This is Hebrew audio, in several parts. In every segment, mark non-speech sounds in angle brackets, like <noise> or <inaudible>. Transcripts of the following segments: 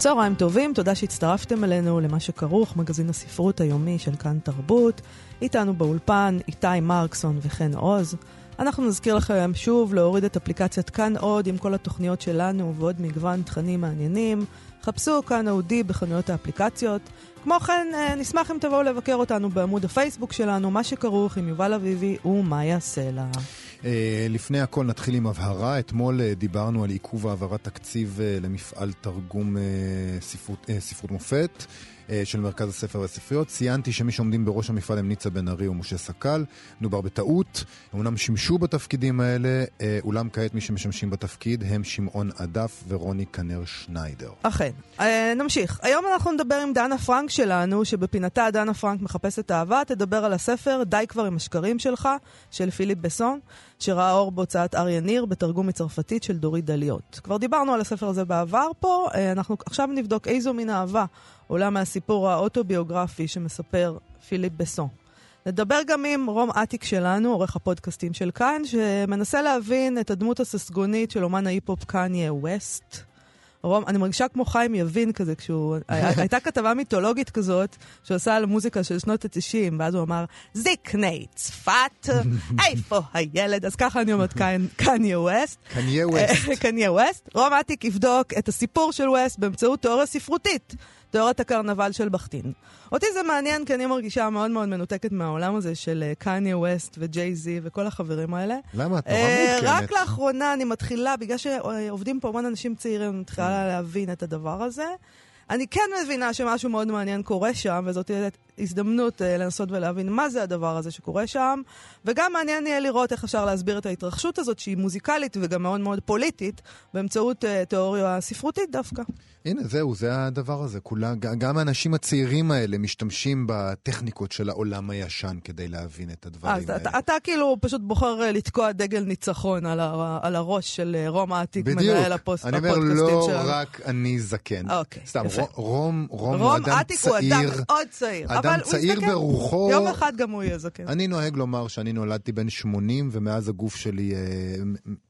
צהריים טובים, תודה שהצטרפתם אלינו למה שכרוך, מגזין הספרות היומי של כאן תרבות. איתנו באולפן איתי מרקסון וחן עוז. אנחנו נזכיר לכם שוב להוריד את אפליקציית כאן עוד עם כל התוכניות שלנו ועוד מגוון תכנים מעניינים. חפשו כאן אודי בחנויות האפליקציות. כמו כן, אה, נשמח אם תבואו לבקר אותנו בעמוד הפייסבוק שלנו, מה שכרוך עם יובל אביבי ומאיה סלע. אה, לפני הכל נתחיל עם הבהרה. אתמול אה, דיברנו על עיכוב העברת תקציב למפעל תרגום ספרות, ספרות מופת. אה, של מרכז הספר והספריות. ציינתי שמי שעומדים בראש המפעל הם ניצה בן ארי ומשה סקל. מדובר בטעות, הם אומנם שימשו בתפקידים האלה, אה, אולם כעת מי שמשמשים בתפקיד הם שמעון עדף ורוני כנר שניידר. אכן. אה, נמשיך. היום אנחנו נדבר עם דנה פרנק שלנו, שבפינתה דנה פרנק מחפשת אהבה, תדבר על הספר "די כבר עם השקרים שלך" של פיליפ בסון, שראה אור בהוצאת אריה ניר בתרגום מצרפתית של דורית דליות. כבר דיברנו על הספר הזה בעבר פה, אנחנו עכשיו נבדוק איזו מין אהבה עולה מהסיפור האוטוביוגרפי שמספר פיליפ בסון. נדבר גם עם רום אטיק שלנו, עורך הפודקאסטים של כאן, שמנסה להבין את הדמות הססגונית של אומן ההיפ-הופ קניה ווסט. רום, אני מרגישה כמו חיים יבין כזה, כשהוא... <laughs> הייתה כתבה מיתולוגית כזאת, שהוא עשה על מוזיקה של שנות ה-90, ואז הוא אמר, זקני צפת, <laughs> איפה הילד? אז ככה אני אומרת קניה ווסט. קניה ווסט. <laughs> קניה ווסט. רום אטיק יבדוק את הסיפור של ווסט באמצעות תיאוריה ספרותית. תיאוריית הקרנבל של בכתין. אותי זה מעניין כי אני מרגישה מאוד מאוד מנותקת מהעולם הזה של קניה ווסט וג'יי זי וכל החברים האלה. למה? את נורא אה, מעודכנת. רק לאחרונה אני מתחילה, בגלל שעובדים פה המון אנשים צעירים, אני מתחילה להבין את הדבר הזה. אני כן מבינה שמשהו מאוד מעניין קורה שם, וזאת הזדמנות uh, לנסות ולהבין מה זה הדבר הזה שקורה שם, וגם מעניין יהיה לראות איך אפשר להסביר את ההתרחשות הזאת, שהיא מוזיקלית וגם מאוד מאוד פוליטית, באמצעות uh, תיאוריה ספרותית דווקא. הנה, זהו, זה הדבר הזה. כולה, גם האנשים הצעירים האלה משתמשים בטכניקות של העולם הישן כדי להבין את הדברים אז האלה. אתה, אתה כאילו פשוט בוחר אה, לתקוע דגל ניצחון על, ה, על הראש של אה, רום העתיק, מנהל הפוסט, אני אומר, לא שלנו. רק אני זקן. אוקיי, סתם, יפה. רום, רום, רום הוא אדם עתיק צעיר. רום עתיק הוא אדם מאוד צעיר. אדם צעיר ברוחו. יום אחד גם הוא יהיה זקן. אני נוהג לומר שאני נולדתי בן 80, ומאז הגוף שלי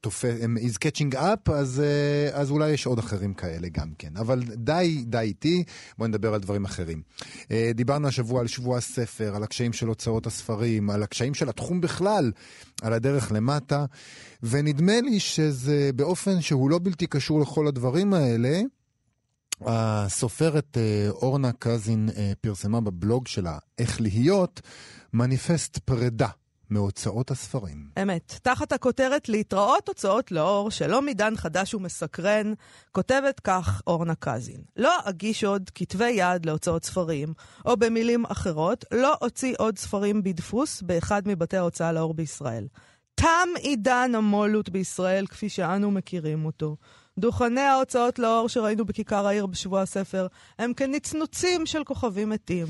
תופס, uh, is catching up, אז, uh, אז אולי יש עוד אחרים כאלה גם כן. אבל די די איטי, בואו נדבר על דברים אחרים. אה, דיברנו השבוע על שבוע הספר, על הקשיים של הוצאות הספרים, על הקשיים של התחום בכלל, על הדרך למטה, ונדמה לי שזה באופן שהוא לא בלתי קשור לכל הדברים האלה. הסופרת אה, אורנה קזין אה, פרסמה בבלוג שלה, איך להיות, מניפסט פרידה. מהוצאות הספרים. אמת. תחת הכותרת להתראות הוצאות לאור, שלא מדן חדש ומסקרן, כותבת כך אורנה קזין. לא אגיש עוד כתבי יד להוצאות ספרים, או במילים אחרות, לא אוציא עוד ספרים בדפוס באחד מבתי ההוצאה לאור בישראל. תם עידן המו"לות בישראל כפי שאנו מכירים אותו. דוכני ההוצאות לאור שראינו בכיכר העיר בשבוע הספר הם כנצנוצים של כוכבים מתים.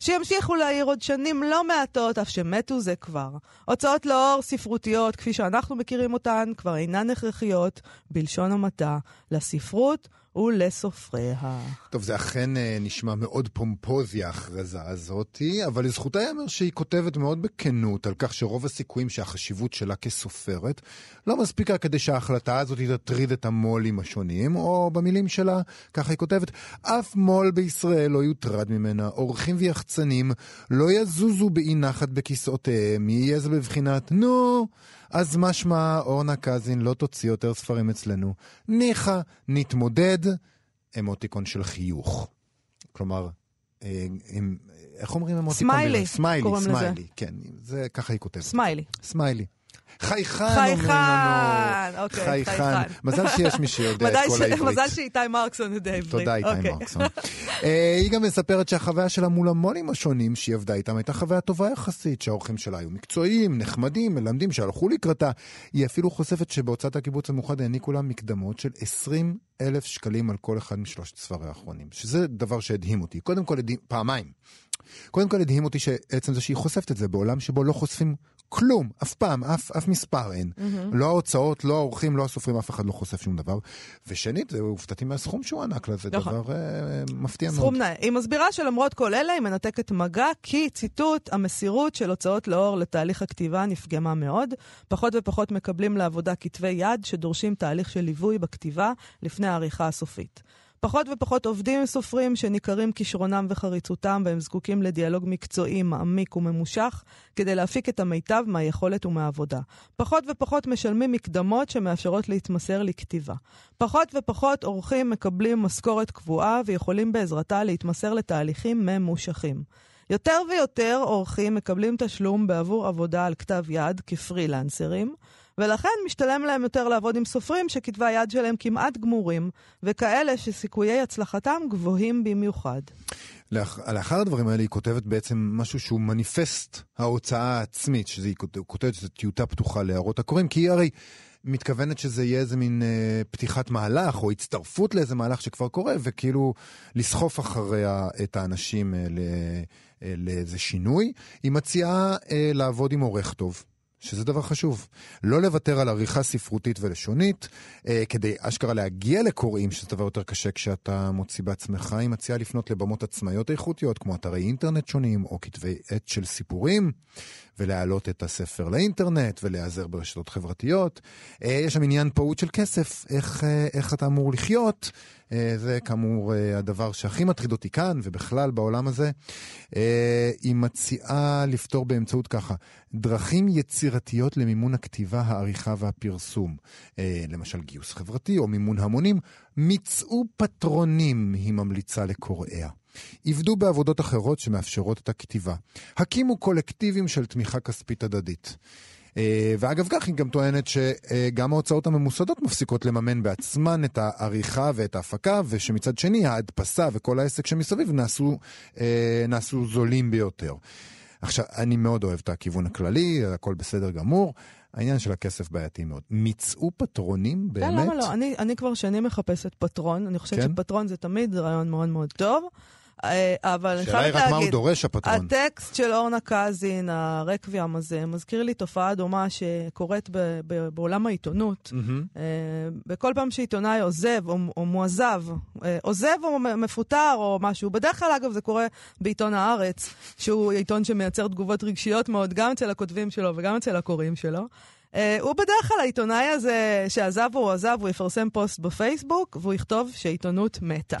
שימשיכו להעיר עוד שנים לא מעטות, אף שמתו זה כבר. הוצאות לאור ספרותיות, כפי שאנחנו מכירים אותן, כבר אינן הכרחיות, בלשון המעטה, לספרות ולסופריה. טוב, זה אכן אה, נשמע מאוד פומפוזי ההכרזה הזאתי, אבל לזכותה ייאמר שהיא כותבת מאוד בכנות על כך שרוב הסיכויים שהחשיבות שלה כסופרת לא מספיקה כדי שההחלטה הזאת תטריד את המו"לים השונים, או במילים שלה, ככה היא כותבת, אף מו"ל בישראל לא יוטרד ממנה, עורכים ויחצנים לא יזוזו באי-נחת בכיסאותיהם, יהיה זה בבחינת, נו... אז משמע אורנה קזין לא תוציא יותר ספרים אצלנו. ניחא, נתמודד, אמוטיקון של חיוך. כלומר, אה, הם, איך אומרים אמוטיקון? smiley, smiley, smiley. כן, זה ככה היא כותבת. smiley. smiley. חייכן, חייכן, אוקיי, חייכן. מזל שיש מי שיודע את כל העברית. מזל שאיתי מרקסון יודע עברית. תודה, איתי אוקיי. מרקסון. אה, היא גם מספרת שהחוויה שלה מול המו"לים השונים שהיא עבדה איתם הייתה חוויה טובה יחסית, שהעורכים שלה היו מקצועיים, נחמדים, מלמדים, שהלכו לקראתה. היא אפילו חושפת שבהוצאת הקיבוץ המאוחד העניקו לה מקדמות של 20 אלף שקלים על כל אחד משלושת ספריה האחרונים, שזה דבר שהדהים אותי. קודם כל, פעמיים. קודם כל הדהים אותי שעצם זה שהיא חושפת את זה בעולם שבו לא חושפים כלום, אף פעם, אף, אף מספר אין. Mm-hmm. לא ההוצאות, לא האורחים, לא הסופרים, אף אחד לא חושף שום דבר. ושנית, הופתעתי מהסכום שהוא ענק לה, זה נכון. דבר אה, מפתיע מאוד. סכום נאה. היא מסבירה שלמרות כל אלה, היא מנתקת מגע, כי, ציטוט, המסירות של הוצאות לאור לתהליך הכתיבה נפגמה מאוד. פחות ופחות מקבלים לעבודה כתבי יד שדורשים תהליך של ליווי בכתיבה לפני העריכה הסופית. פחות ופחות עובדים עם סופרים שניכרים כישרונם וחריצותם והם זקוקים לדיאלוג מקצועי, מעמיק וממושך כדי להפיק את המיטב מהיכולת ומהעבודה. פחות ופחות משלמים מקדמות שמאפשרות להתמסר לכתיבה. פחות ופחות אורחים מקבלים משכורת קבועה ויכולים בעזרתה להתמסר לתהליכים ממושכים. יותר ויותר אורחים מקבלים תשלום בעבור עבודה על כתב יד כפרילנסרים, ולכן משתלם להם יותר לעבוד עם סופרים שכתבי היד שלהם כמעט גמורים, וכאלה שסיכויי הצלחתם גבוהים במיוחד. לאח, לאחר הדברים האלה היא כותבת בעצם משהו שהוא מניפסט ההוצאה העצמית, שהיא כותבת שזו טיוטה פתוחה להערות הקוראים, כי היא הרי מתכוונת שזה יהיה איזה מין אה, פתיחת מהלך או הצטרפות לאיזה מהלך שכבר קורה, וכאילו לסחוף אחריה את האנשים אה, אה, לאיזה שינוי. היא מציעה אה, לעבוד עם עורך טוב. שזה דבר חשוב. לא לוותר על עריכה ספרותית ולשונית, אה, כדי אשכרה להגיע לקוראים, שזה דבר יותר קשה כשאתה מוציא בעצמך, היא מציעה לפנות לבמות עצמאיות איכותיות, כמו אתרי אינטרנט שונים, או כתבי עת של סיפורים, ולהעלות את הספר לאינטרנט, ולהיעזר ברשתות חברתיות. אה, יש שם עניין פעוט של כסף, איך, אה, איך אתה אמור לחיות. אה, זה כאמור הדבר שהכי מטריד אותי כאן ובכלל בעולם הזה. היא מציעה לפתור באמצעות ככה, דרכים יצירתיות למימון הכתיבה, העריכה והפרסום. למשל גיוס חברתי או מימון המונים. מצאו פטרונים, היא ממליצה לקוראיה. עבדו בעבודות אחרות שמאפשרות את הכתיבה. הקימו קולקטיבים של תמיכה כספית הדדית. אה, ואגב כך היא גם טוענת שגם ההוצאות הממוסדות מפסיקות לממן בעצמן את העריכה ואת ההפקה, ושמצד שני ההדפסה וכל העסק שמסביב נעשו, אה, נעשו זולים ביותר. עכשיו, אני מאוד אוהב את הכיוון הכללי, הכל בסדר גמור. העניין של הכסף בעייתי מאוד. מצאו פטרונים באמת? כן, למה לא? אני, אני כבר שנים מחפשת פטרון, אני חושבת כן? שפטרון זה תמיד רעיון מאוד מאוד טוב. אה, אבל אני חייבת להגיד, השאלה היא רק מה הוא דורש, הפטרון. הטקסט של אורנה קזין, הרקוויאם הזה, מזכיר לי תופעה דומה שקורית ב- ב- בעולם העיתונות. Mm-hmm. בכל פעם שעיתונאי עוזב או, או מועזב, אה, עוזב או מפוטר או משהו, בדרך כלל, אגב, זה קורה בעיתון הארץ, שהוא עיתון שמייצר תגובות רגשיות מאוד, גם אצל הכותבים שלו וגם אצל הקוראים שלו. Uh, הוא בדרך כלל העיתונאי הזה שעזב הוא עזב, הוא יפרסם פוסט בפייסבוק והוא יכתוב שעיתונות מתה.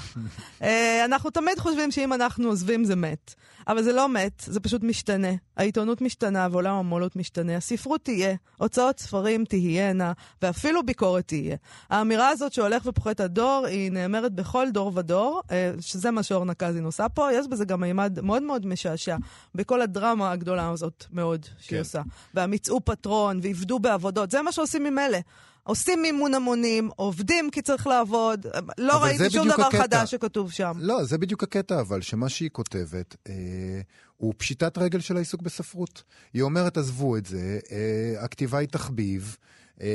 uh, <laughs> אנחנו תמיד חושבים שאם אנחנו עוזבים זה מת. אבל זה לא מת, זה פשוט משתנה. העיתונות משתנה ועולם המו"לות משתנה. הספרות תהיה, הוצאות ספרים תהיינה, ואפילו ביקורת תהיה. האמירה הזאת שהולך ופוחת הדור, היא נאמרת בכל דור ודור, אה, שזה מה שאורנה קזין עושה פה. יש בזה גם מימד מאוד מאוד משעשע, בכל הדרמה הגדולה הזאת מאוד שהיא כן. עושה. והמצאו פטרון, ועבדו בעבודות, זה מה שעושים ממילא. עושים מימון המונים, עובדים כי צריך לעבוד. לא ראיתי שום דבר הקטע. חדש שכתוב שם. לא, זה בדיוק הקטע, אבל שמה שהיא כותבת אה, הוא פשיטת רגל של העיסוק בספרות. היא אומרת, עזבו את זה, אה, הכתיבה היא תחביב. אה,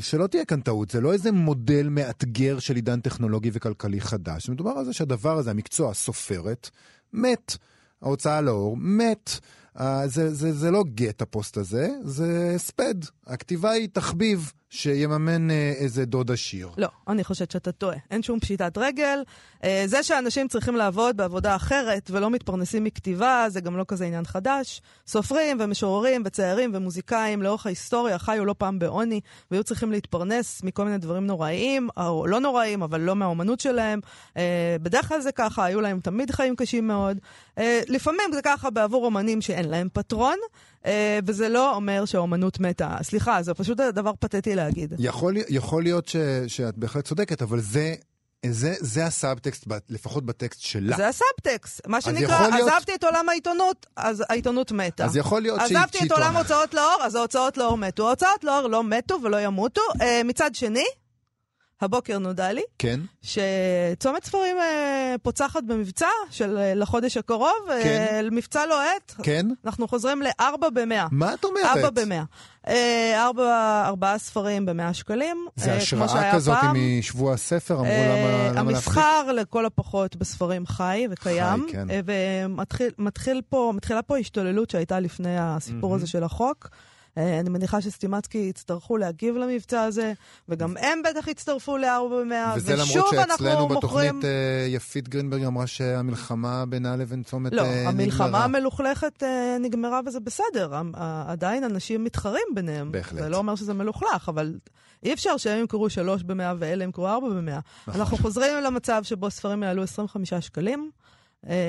שלא תהיה כאן טעות, זה לא איזה מודל מאתגר של עידן טכנולוגי וכלכלי חדש. מדובר על זה שהדבר הזה, המקצוע, הסופרת, מת. ההוצאה לאור, מת. Uh, זה, זה, זה לא גט הפוסט הזה, זה הספד. הכתיבה היא תחביב שיממן uh, איזה דוד עשיר. לא, אני חושבת שאתה טועה. אין שום פשיטת רגל. Uh, זה שאנשים צריכים לעבוד בעבודה אחרת ולא מתפרנסים מכתיבה, זה גם לא כזה עניין חדש. סופרים ומשוררים וציירים ומוזיקאים לאורך ההיסטוריה חיו לא פעם בעוני, והיו צריכים להתפרנס מכל מיני דברים נוראיים, או לא נוראיים, אבל לא מהאומנות שלהם. Uh, בדרך כלל זה ככה, היו להם תמיד חיים קשים מאוד. לפעמים זה ככה בעבור אומנים שאין להם פטרון, אה, וזה לא אומר שהאומנות מתה. סליחה, זה פשוט דבר פתטי להגיד. יכול, יכול להיות ש, שאת בהחלט צודקת, אבל זה... זה, זה הסאבטקסט, לפחות בטקסט שלה. זה הסאבטקסט. מה שנקרא, להיות... עזבתי את עולם העיתונות, אז העיתונות מתה. אז יכול להיות שהיא... עזבתי את עולם הוצאות לאור, אז ההוצאות לאור מתו. ההוצאות לאור לא מתו ולא ימותו. Uh, מצד שני, הבוקר נודע לי כן? שצומת ספרים אה, פוצחת במבצע של אה, לחודש הקרוב, כן. אה, מבצע לוהט. כן? אנחנו חוזרים לארבע במאה. מה את אומרת? ארבע במאה. אה, ארבע, ארבעה ספרים במאה שקלים. זה אה, השראה כזאת פעם. משבוע הספר, אמרו אה, למה למה? המסחר לכל הפחות בספרים חי וקיים. חי, כן. אה, ומתחיל מתחיל פה, פה השתוללות שהייתה לפני הסיפור הזה של החוק. אה, אני מניחה שסטימצקי יצטרכו להגיב למבצע הזה, וגם הם בטח יצטרפו לארבע במאה, וזה למרות ושוב שאצלנו אנחנו בתוכנית מוכרים... אה, יפית גרינברג אמרה שהמלחמה בינה לבין צומת לא, אה, המלחמה נגמרה. המלוכלכת אה, נגמרה וזה בסדר. עדיין אנשים מתחרים ביניהם. בהחלט. זה לא אומר שזה מלוכלך, אבל אי אפשר שהם ימכרו שלוש במאה ואלה ימכרו ארבע במאה. נכון. אנחנו חוזרים למצב שבו ספרים יעלו 25 שקלים,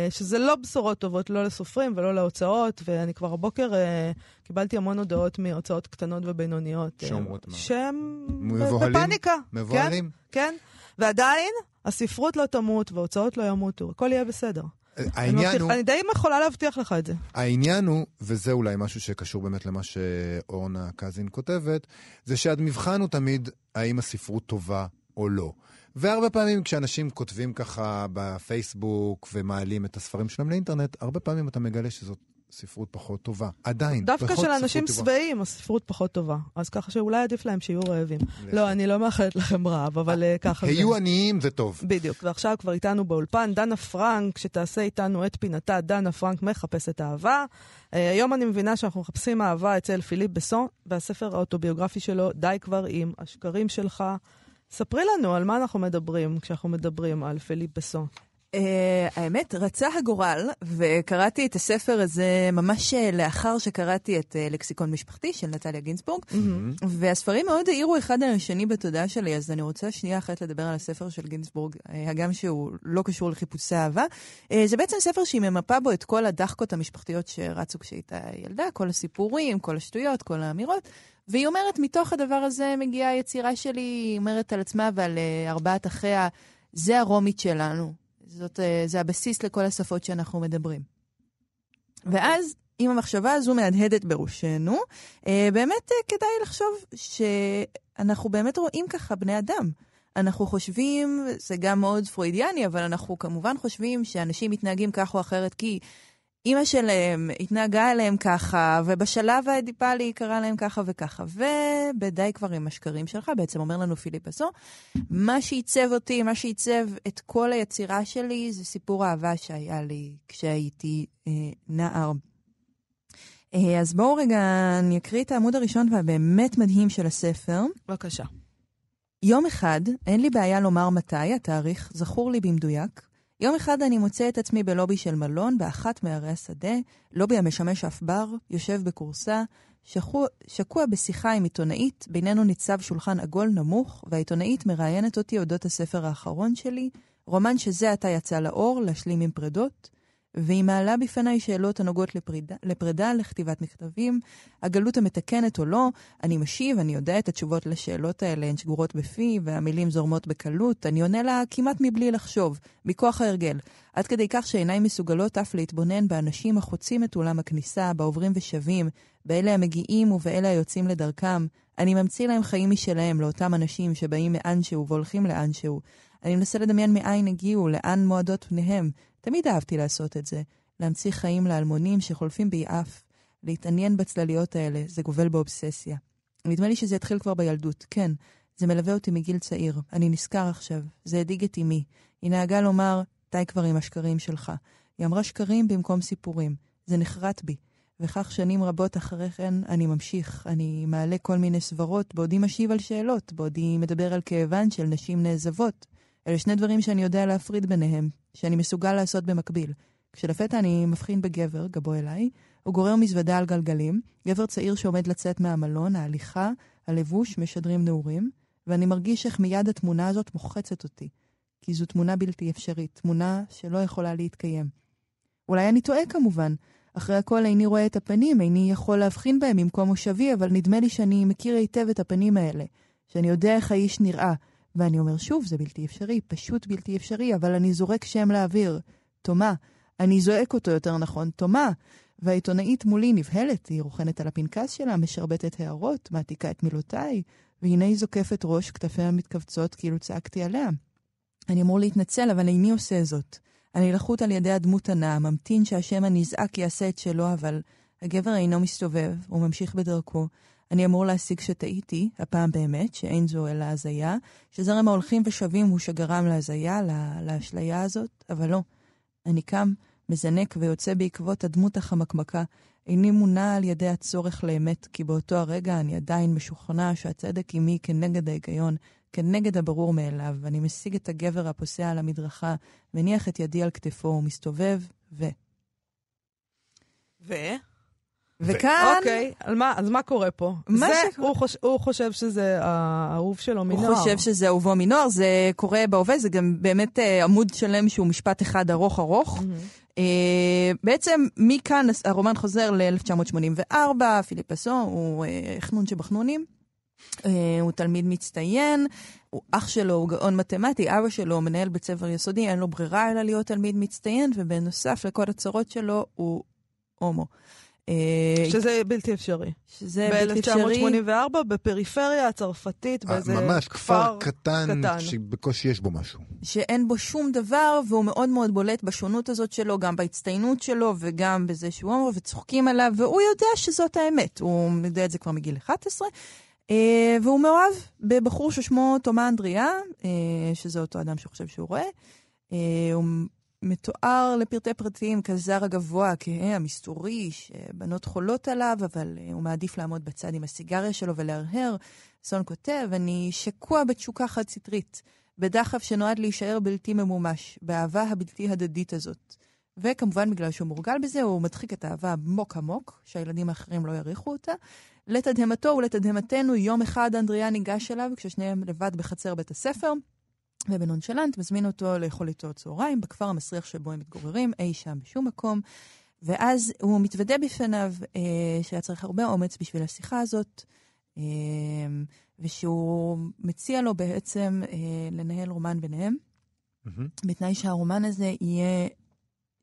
שזה לא בשורות טובות, לא לסופרים ולא להוצאות, ואני כבר הבוקר אה, קיבלתי המון הודעות מהוצאות קטנות ובינוניות. אה, שאומרות מה? שהם מבוהלים? בפאניקה. מבוהלים? כן, כן. ועדיין, הספרות לא תמות והוצאות לא ימותו, הכל יהיה בסדר. אני העניין מבטיח- הוא, אני די יכולה להבטיח לך את זה. העניין הוא, וזה אולי משהו שקשור באמת למה שאורנה קזין כותבת, זה שהמבחן הוא תמיד האם הספרות טובה או לא. והרבה פעמים כשאנשים כותבים ככה בפייסבוק ומעלים את הספרים שלהם לאינטרנט, הרבה פעמים אתה מגלה שזאת ספרות פחות טובה. עדיין. דווקא של אנשים. שבעים, הספרות פחות טובה. אז ככה שאולי עדיף להם שיהיו רעבים. לא, אני לא מאחלת לכם רעב, אבל אה, ככה זה. היו עניים זה טוב. בדיוק, ועכשיו כבר איתנו באולפן דנה פרנק, שתעשה איתנו את פינתה, דנה פרנק מחפשת אהבה. אה, היום אני מבינה שאנחנו מחפשים אהבה אצל פיליפ בסון, והספר האוטוביוגרפי שלו, די כבר עם השקרים שלך. ספרי לנו על מה אנחנו מדברים כשאנחנו מדברים על פיליפ בסון. Uh, האמת, רצה הגורל, וקראתי את הספר הזה ממש אה, לאחר שקראתי את uh, לקסיקון משפחתי של נטליה גינזבורג, והספרים מאוד העירו אחד על השני בתודעה שלי, אז אני רוצה שנייה אחת לדבר על הספר של גינזבורג, uh, הגם שהוא לא קשור לחיפושי אהבה. Uh, זה בעצם ספר שהיא ממפה בו את כל הדחקות המשפחתיות שרצו כשהייתה ילדה, כל הסיפורים, כל השטויות, כל האמירות. והיא אומרת, מתוך הדבר הזה מגיעה היצירה שלי, היא אומרת על עצמה ועל uh, ארבעת אחיה, זה הרומית שלנו. זאת, אה, זה הבסיס לכל השפות שאנחנו מדברים. ואז, אם המחשבה הזו מהדהדת בראשנו, אה, באמת אה, כדאי לחשוב שאנחנו באמת רואים ככה בני אדם. אנחנו חושבים, זה גם מאוד פרוידיאני, אבל אנחנו כמובן חושבים שאנשים מתנהגים כך או אחרת כי אימא שלהם התנהגה אליהם ככה, ובשלב האדיפלי קרה להם ככה וככה. ובדי כבר עם השקרים שלך, בעצם אומר לנו פיליפ אסו, מה שעיצב אותי, מה שעיצב את כל היצירה שלי, זה סיפור אהבה שהיה לי כשהייתי אה, נער. אה, אז בואו רגע, אני אקריא את העמוד הראשון והבאמת מדהים של הספר. בבקשה. יום אחד, אין לי בעיה לומר מתי, התאריך זכור לי במדויק. יום אחד אני מוצא את עצמי בלובי של מלון באחת מערי השדה, לובי המשמש אף בר, יושב בכורסה, שקוע, שקוע בשיחה עם עיתונאית, בינינו ניצב שולחן עגול נמוך, והעיתונאית מראיינת אותי אודות הספר האחרון שלי, רומן שזה עתה יצא לאור, להשלים עם פרדות, והיא מעלה בפניי שאלות הנוגעות לפרידה, לפרידה, לכתיבת מכתבים, הגלות המתקנת או לא, אני משיב, אני יודע את התשובות לשאלות האלה, הן שגורות בפי, והמילים זורמות בקלות, אני עונה לה כמעט מבלי לחשוב, מכוח ההרגל, עד כדי כך שעיניי מסוגלות אף להתבונן באנשים החוצים את אולם הכניסה, בעוברים ושבים, באלה המגיעים ובאלה היוצאים לדרכם. אני ממציא להם חיים משלהם, לאותם אנשים שבאים מאנשהו והולכים לאנשהו. אני מנסה לדמיין מאין הגיעו, לאן מועדות פניהם. תמיד אהבתי לעשות את זה. להמציא חיים לאלמונים שחולפים בי אף. להתעניין בצלליות האלה, זה גובל באובססיה. נדמה לי שזה התחיל כבר בילדות, כן. זה מלווה אותי מגיל צעיר. אני נזכר עכשיו. זה הדאיג את אמי. היא נהגה לומר, די כבר עם השקרים שלך. היא אמרה שקרים במקום סיפורים. זה נחרט בי. וכך שנים רבות אחרי כן אני ממשיך. אני מעלה כל מיני סברות, בעודי משיב על שאלות, בעודי מדבר על כאבן של נשים נעזבות. אלה שני דברים שאני יודע להפריד ביניהם, שאני מסוגל לעשות במקביל. כשלפתע אני מבחין בגבר, גבו אליי, הוא גורר מזוודה על גלגלים, גבר צעיר שעומד לצאת מהמלון, ההליכה, הלבוש משדרים נעורים, ואני מרגיש איך מיד התמונה הזאת מוחצת אותי. כי זו תמונה בלתי אפשרית, תמונה שלא יכולה להתקיים. אולי אני טועה כמובן. אחרי הכל איני רואה את הפנים, איני יכול להבחין בהם ממקום מושבי, אבל נדמה לי שאני מכיר היטב את הפנים האלה. שאני יודע איך האיש נראה. ואני אומר שוב, זה בלתי אפשרי, פשוט בלתי אפשרי, אבל אני זורק שם לאוויר. תומה. אני זועק אותו יותר נכון, תומה. והעיתונאית מולי נבהלת, היא רוכנת על הפנקס שלה, משרבטת הערות, מעתיקה את מילותיי, והנה היא זוקפת ראש, כתפיה מתכווצות כאילו צעקתי עליה. אני אמור להתנצל, אבל איני עושה זאת. אני לחוט על ידי הדמות הנעה, ממתין שהשם הנזעק יעשה את שלו, אבל הגבר אינו מסתובב, הוא ממשיך בדרכו. אני אמור להסיק שטעיתי, הפעם באמת, שאין זו אלא הזיה, שזרם ההולכים ושבים הוא שגרם להזיה, לאשליה הזאת, אבל לא. אני קם, מזנק ויוצא בעקבות הדמות החמקמקה. איני מונע על ידי הצורך לאמת, כי באותו הרגע אני עדיין משוכנע שהצדק עימי כנגד ההיגיון, כנגד הברור מאליו, ואני משיג את הגבר הפוסע על המדרכה, מניח את ידי על כתפו ומסתובב, ו... ו? וכאן... אוקיי, על מה, אז מה קורה פה? מה זה, שקורה- הוא, חוש, הוא חושב שזה האהוב שלו מנוער. הוא חושב שזה אהובו מנוער, זה קורה בהווה, זה גם באמת אה, עמוד שלם שהוא משפט אחד ארוך ארוך. אה, בעצם מכאן הרומן חוזר ל-1984, פיליפ פסו הוא אה, חנון שבחנונים. אה, הוא תלמיד מצטיין, הוא אח שלו, הוא גאון מתמטי, אבא שלו מנהל בית ספר יסודי, אין לו ברירה אלא להיות תלמיד מצטיין, ובנוסף לכל הצרות שלו הוא הומו. אה, שזה בלתי אפשרי. שזה בלתי אפשרי. ב-1984, בפריפריה הצרפתית, באיזה אה, ממש כפר קטן, קטן. שבקושי יש בו משהו. שאין בו שום דבר, והוא מאוד מאוד בולט בשונות הזאת שלו, גם בהצטיינות שלו וגם בזה שהוא הומו, וצוחקים עליו, והוא יודע שזאת האמת. הוא יודע את זה כבר מגיל 11. אה, והוא מאוהב בבחור ששמו תומה אנדריה, שזה אותו אדם שחושב שהוא רואה. אה, הוא מתואר לפרטי פרטים כזר הגבוה, כהה המסתורי, שבנות חולות עליו, אבל אה, הוא מעדיף לעמוד בצד עם הסיגריה שלו ולהרהר. סון כותב, אני שקוע בתשוקה חד-סטרית. בדחף שנועד להישאר בלתי ממומש, באהבה הבלתי הדדית הזאת. וכמובן, בגלל שהוא מורגל בזה, הוא מדחיק את האהבה עמוק עמוק, שהילדים האחרים לא יעריכו אותה. לתדהמתו ולתדהמתנו, יום אחד אנדריה ניגש אליו, כששניהם לבד בחצר בית הספר, ובנונשלנט מזמין אותו לאכול איתו צהריים בכפר המסריח שבו הם מתגוררים, אי שם בשום מקום. ואז הוא מתוודה בפניו אה, שהיה צריך הרבה אומץ בשביל השיחה הזאת, אה, ושהוא מציע לו בעצם אה, לנהל רומן ביניהם, מהמם. בתנאי שהרומן הזה יהיה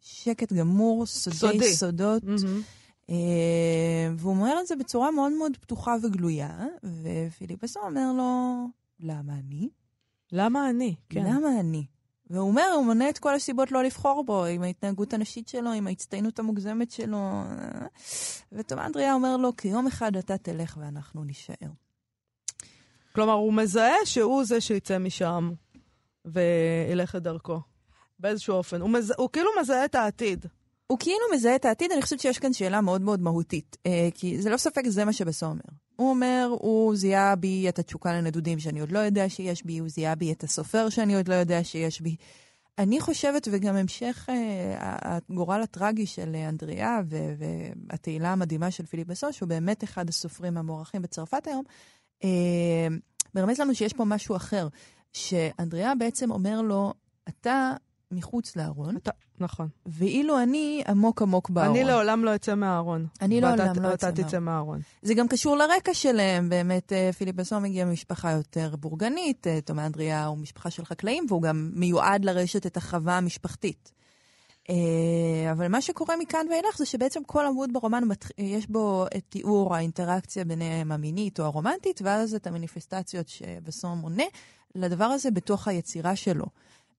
שקט גמור, סודי סודי. סודות. מהמם. אה, והוא אומר את זה בצורה מאוד מאוד פתוחה וגלויה, ופיליפ אסו אומר לו, למה אני? למה אני? כן. למה אני? והוא אומר, הוא מונה את כל הסיבות לא לבחור בו, עם ההתנהגות הנשית שלו, עם ההצטיינות המוגזמת שלו. ותומא אנדריה אומר לו, כי יום אחד אתה תלך ואנחנו נישאר. כלומר, הוא מזהה שהוא זה שיצא משם וילך את דרכו. באיזשהו אופן. הוא, מז... הוא כאילו מזהה את העתיד. הוא כאילו מזהה את העתיד, אני חושבת שיש כאן שאלה מאוד מאוד מהותית. אה, כי זה לא ספק, זה מה שבסו אומר. הוא אומר, הוא זיהה בי את התשוקה לנדודים שאני עוד לא יודע שיש בי, הוא זיהה בי את הסופר שאני עוד לא יודע שיש בי. אני חושבת, וגם המשך אה, הגורל הטרגי של אנדריה והתהילה המדהימה של פיליפ בסו, שהוא באמת אחד הסופרים המוערכים בצרפת היום, אה, מרמז לנו שיש פה משהו אחר. שאנדריה בעצם אומר לו, אתה מחוץ לארון, אתה... נכון. ואילו אני עמוק עמוק בארון. אני לעולם לא אצא מהארון. אני לעולם לא אצא ואתה תצא מהארון. זה גם קשור לרקע שלהם, באמת אה, פיליפ בסון מגיע ממשפחה יותר בורגנית, אה, תומא אנדריה הוא משפחה של חקלאים, והוא גם מיועד לרשת את החווה המשפחתית. אה, אבל מה שקורה מכאן ואילך זה שבעצם כל עמוד ברומן, יש בו את תיאור האינטראקציה ביניהם המינית או הרומנטית, ואז את המניפסטציות שבסון מונה לדבר הזה בתוך היצירה שלו.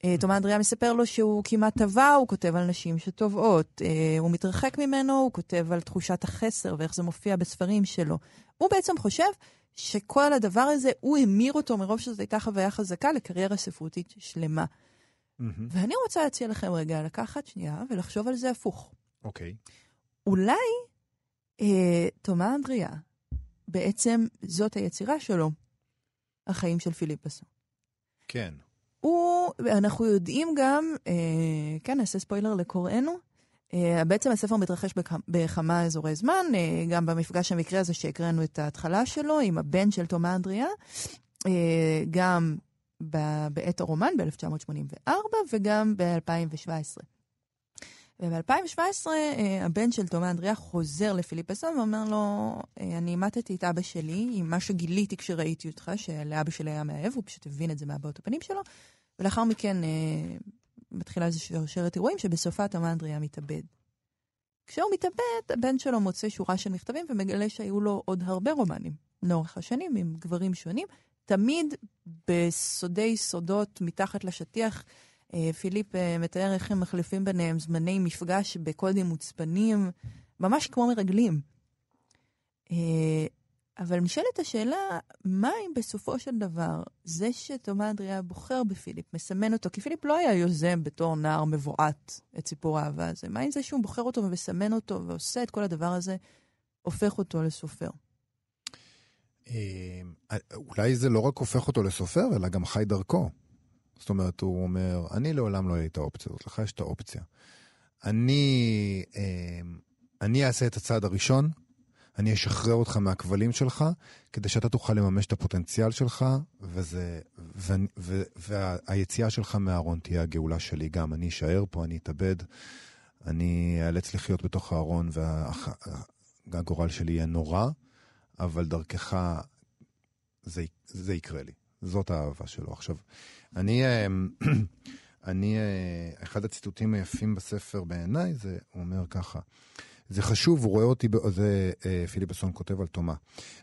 אה, תומא אנדריה מספר לו שהוא כמעט טבע, הוא כותב על נשים שטובעות. אה, הוא מתרחק ממנו, הוא כותב על תחושת החסר ואיך זה מופיע בספרים שלו. הוא בעצם חושב שכל הדבר הזה, הוא המיר אותו מרוב שזו הייתה חוויה חזקה לקריירה ספרותית שלמה. מהמם. ואני רוצה להציע לכם רגע לקחת שנייה ולחשוב על זה הפוך. אוקיי. אולי אה, תומא אנדריה, בעצם זאת היצירה שלו, החיים של פיליפ בסון. כן. הוא, אנחנו יודעים גם, אה, כן, נעשה ספוילר לקוראינו, אה, בעצם הספר מתרחש בכ- בכמה אזורי זמן, אה, גם במפגש המקרה הזה שהקראנו את ההתחלה שלו עם הבן של תומא אנדריה, אה, גם ב- בעת הרומן ב-1984 וגם ב-2017. וב-2017 אה, הבן של תומא אנדריה חוזר לפיליפ אסון ואומר לו, אה, אני אימתתי את אבא שלי עם מה שגיליתי כשראיתי אותך, שלאבא שלי היה מאהב, הוא פשוט הבין את זה מהבעות הפנים שלו, ולאחר מכן אה, מתחילה איזו שרשרת אירועים שבסופה תומא אנדריה מתאבד. כשהוא מתאבד, הבן שלו מוצא שורה של מכתבים ומגלה שהיו לו עוד הרבה רומנים לאורך השנים עם גברים שונים. תמיד בסודי סודות, מתחת לשטיח, פיליפ אה, מתאר איך הם מחליפים ביניהם זמני מפגש בקודים מוצפנים, ממש כמו מרגלים. אה, אבל נשאלת השאלה, מה אם בסופו של דבר, זה שתומא אדריה בוחר בפיליפ, מסמן אותו, כי פיליפ לא היה יוזם בתור נער מבועת את סיפור האהבה הזה, מה אם זה שהוא בוחר אותו ומסמן אותו ועושה את כל הדבר הזה, הופך אותו לסופר? אולי זה לא רק הופך אותו לסופר, אלא גם חי דרכו. זאת אומרת, הוא אומר, אני לעולם לא אהיה את האופציה הזאת, לך יש את האופציה. אני, אה, אני אעשה את הצעד הראשון, אני אשחרר אותך מהכבלים שלך, כדי שאתה תוכל לממש את הפוטנציאל שלך, וזה, ו, ו, והיציאה שלך מהארון תהיה הגאולה שלי גם. אני אשאר פה, אני אתאבד, אני אאלץ לחיות בתוך הארון, והגורל שלי יהיה נורא, אבל דרכך זה, זה יקרה לי. זאת האהבה שלו. עכשיו, אני, אה, <clears throat> אני, אה, אחד הציטוטים היפים בספר בעיניי, זה, הוא אומר ככה, זה חשוב, הוא רואה אותי, זה אה, פיליפסון כותב על תומה.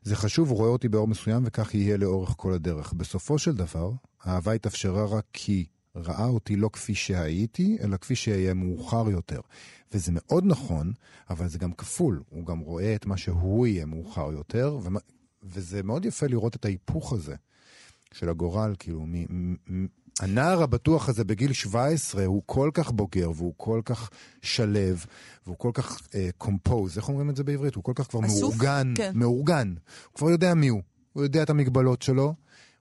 זה חשוב, הוא רואה אותי באור מסוים וכך יהיה לאורך כל הדרך. בסופו של דבר, האהבה התאפשרה רק כי ראה אותי לא כפי שהייתי, אלא כפי שאהיה מאוחר יותר. וזה מאוד נכון, אבל זה גם כפול. הוא גם רואה את מה שהוא יהיה מאוחר יותר, ומה, וזה מאוד יפה לראות את ההיפוך הזה. של הגורל, כאילו, מ, מ, הנער הבטוח הזה בגיל 17 הוא כל כך בוגר והוא כל כך שלב והוא כל כך קומפוז, uh, איך אומרים את זה בעברית? הוא כל כך כבר אסוף, מאורגן, כן. מאורגן. הוא כבר יודע מי הוא, הוא יודע את המגבלות שלו,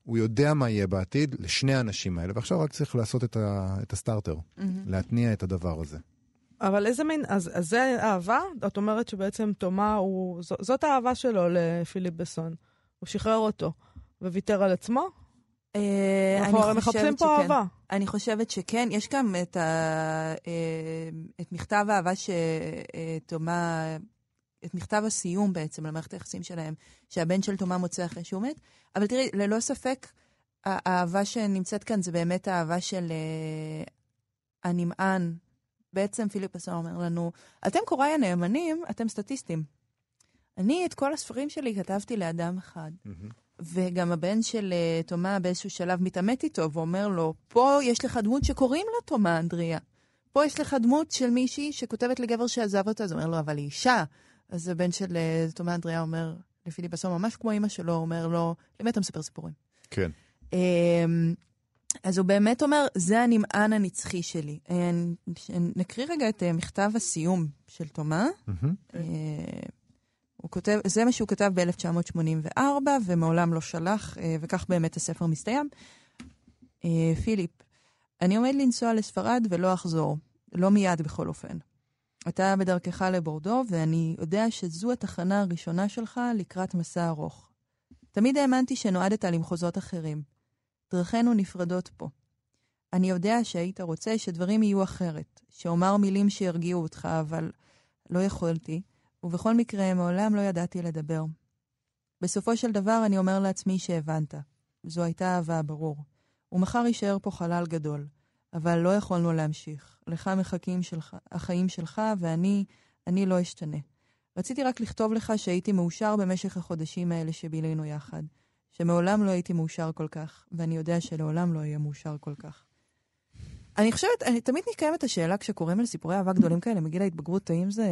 הוא יודע מה יהיה בעתיד לשני האנשים האלה, ועכשיו רק צריך לעשות את, ה, את הסטארטר, mm-hmm. להתניע את הדבר הזה. אבל איזה מין, אז, אז זה אהבה? את אומרת שבעצם תומה, הוא, זאת האהבה שלו לפיליפ בסון. הוא שחרר אותו וויתר על עצמו? אה, אנחנו הרי מחפשים פה אהבה. אני חושבת שכן. יש גם את, ה, אה, את מכתב האהבה שתומה, את מכתב הסיום בעצם על מערכת היחסים שלהם, שהבן של תומה מוצא אחרי שהוא מת. אבל תראי, ללא ספק, האהבה שנמצאת כאן זה באמת האהבה של הנמען. בעצם פיליפ אסון אומר לנו, אתם קוראי הנאמנים, אתם סטטיסטים. אני את כל הספרים שלי כתבתי לאדם אחד. Mm-hmm. וגם הבן של uh, תומה באיזשהו שלב מתעמת איתו ואומר לו, פה יש לך דמות שקוראים לה תומה אנדריה. פה יש לך דמות של מישהי שכותבת לגבר שעזב אותה, אז אומר לו, אבל היא אישה. אז הבן של uh, תומה אנדריה אומר לפיליפ בסוף, ממש כמו אימא שלו, אומר לו, למי אתה מספר סיפורים? כן. Um, אז הוא באמת אומר, זה הנמען הנצחי שלי. נקריא רגע את מכתב הסיום של תומה. Mm-hmm. הוא כותב, זה מה שהוא כתב ב-1984, ומעולם לא שלח, אה, וכך באמת הספר מסתיים. אה, פיליפ, אני עומד לנסוע לספרד ולא אחזור, לא מיד בכל אופן. אתה בדרכך לבורדו, ואני יודע שזו התחנה הראשונה שלך לקראת מסע ארוך. תמיד האמנתי שנועדת למחוזות אחרים. דרכינו נפרדות פה. אני יודע שהיית רוצה שדברים יהיו אחרת, שאומר מילים שירגיעו אותך, אבל לא יכולתי, ובכל מקרה, מעולם לא ידעתי לדבר. בסופו של דבר אני אומר לעצמי שהבנת. זו הייתה אהבה, ברור. ומחר יישאר פה חלל גדול. אבל לא יכולנו להמשיך. לך מחכים שלך, החיים שלך, ואני, אני לא אשתנה. רציתי רק לכתוב לך שהייתי מאושר במשך החודשים האלה שבילינו יחד. שמעולם לא הייתי מאושר כל כך, ואני יודע שלעולם לא אהיה מאושר כל כך. אני חושבת, אני תמיד נקיימת השאלה כשקוראים על סיפורי אהבה גדולים כאלה מגיל ההתבגרות, האם זה...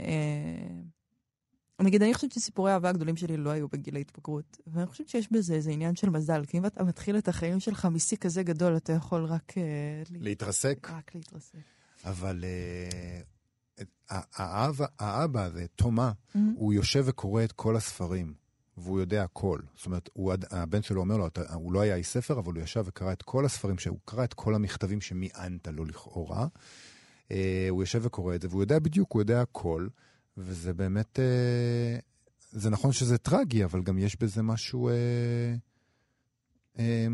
אה, נגיד, אני חושבת שסיפורי האהבה הגדולים שלי לא היו בגיל ההתבגרות, ואני חושבת שיש בזה איזה עניין של מזל, כי אם אתה מתחיל את החיים שלך משיא כזה גדול, אתה יכול רק... אה, להתרסק? רק להתרסק. אבל אה, האבא, האבא הזה, תומה, mm-hmm. הוא יושב וקורא את כל הספרים. והוא יודע הכל. זאת אומרת, הוא, הבן שלו אומר לו, אתה, הוא לא היה איש ספר, אבל הוא ישב וקרא את כל הספרים, הוא קרא את כל המכתבים שמיענת לו לכאורה. אה, הוא יושב וקורא את זה, והוא יודע בדיוק, הוא יודע הכל, וזה באמת... אה, זה נכון שזה טרגי, אבל גם יש בזה משהו... אה, אה,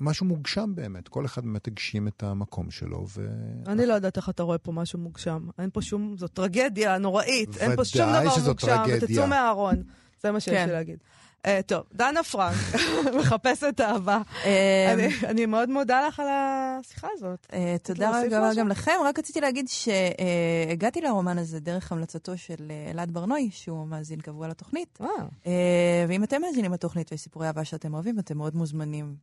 משהו מוגשם באמת, כל אחד באמת הגשים את המקום שלו. ו... אני לא יודעת איך אתה רואה פה משהו מוגשם. אין פה שום, זו טרגדיה נוראית, אין פה שום דבר מוגשם, ותצאו מהארון. זה מה שיש כן. לי להגיד. אה, טוב, דנה פרנק, <laughs> מחפשת אהבה. אה, אני- אני מאוד מודה לך על השיחה הזאת. אה, תודה רבה? גם לכם. רק רציתי להגיד שהגעתי לרומן הזה דרך המלצתו של אלעד ברנועי, שהוא מאזין קבוע לתוכנית. ואם אתם מאזינים לתוכנית ויש סיפורי אהבה שאתם אוהבים, אתם מאוד מוזמנים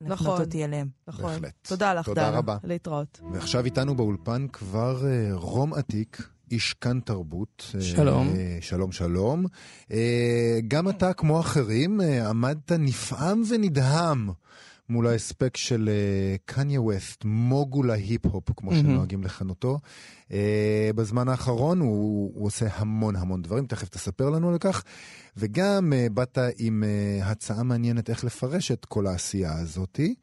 נכון. אותי אליהם. נכון. בהחלט. תודה לך, תודה דנה. רבה. להתראות. ועכשיו איתנו באולפן כבר רום עתיק, איש כאן תרבות. אה, שלום. שלום, שלום. אה, גם אתה, כמו אחרים, אה, עמדת נפעם ונדהם מול ההספק של קניה ווסט, מוגול ההיפ-הופ, כמו. שנוהגים לכנותו. בזמן האחרון הוא, הוא עושה המון המון דברים, תכף תספר לנו על כך. וגם באת עם הצעה מעניינת איך לפרש את כל העשייה הזאתי.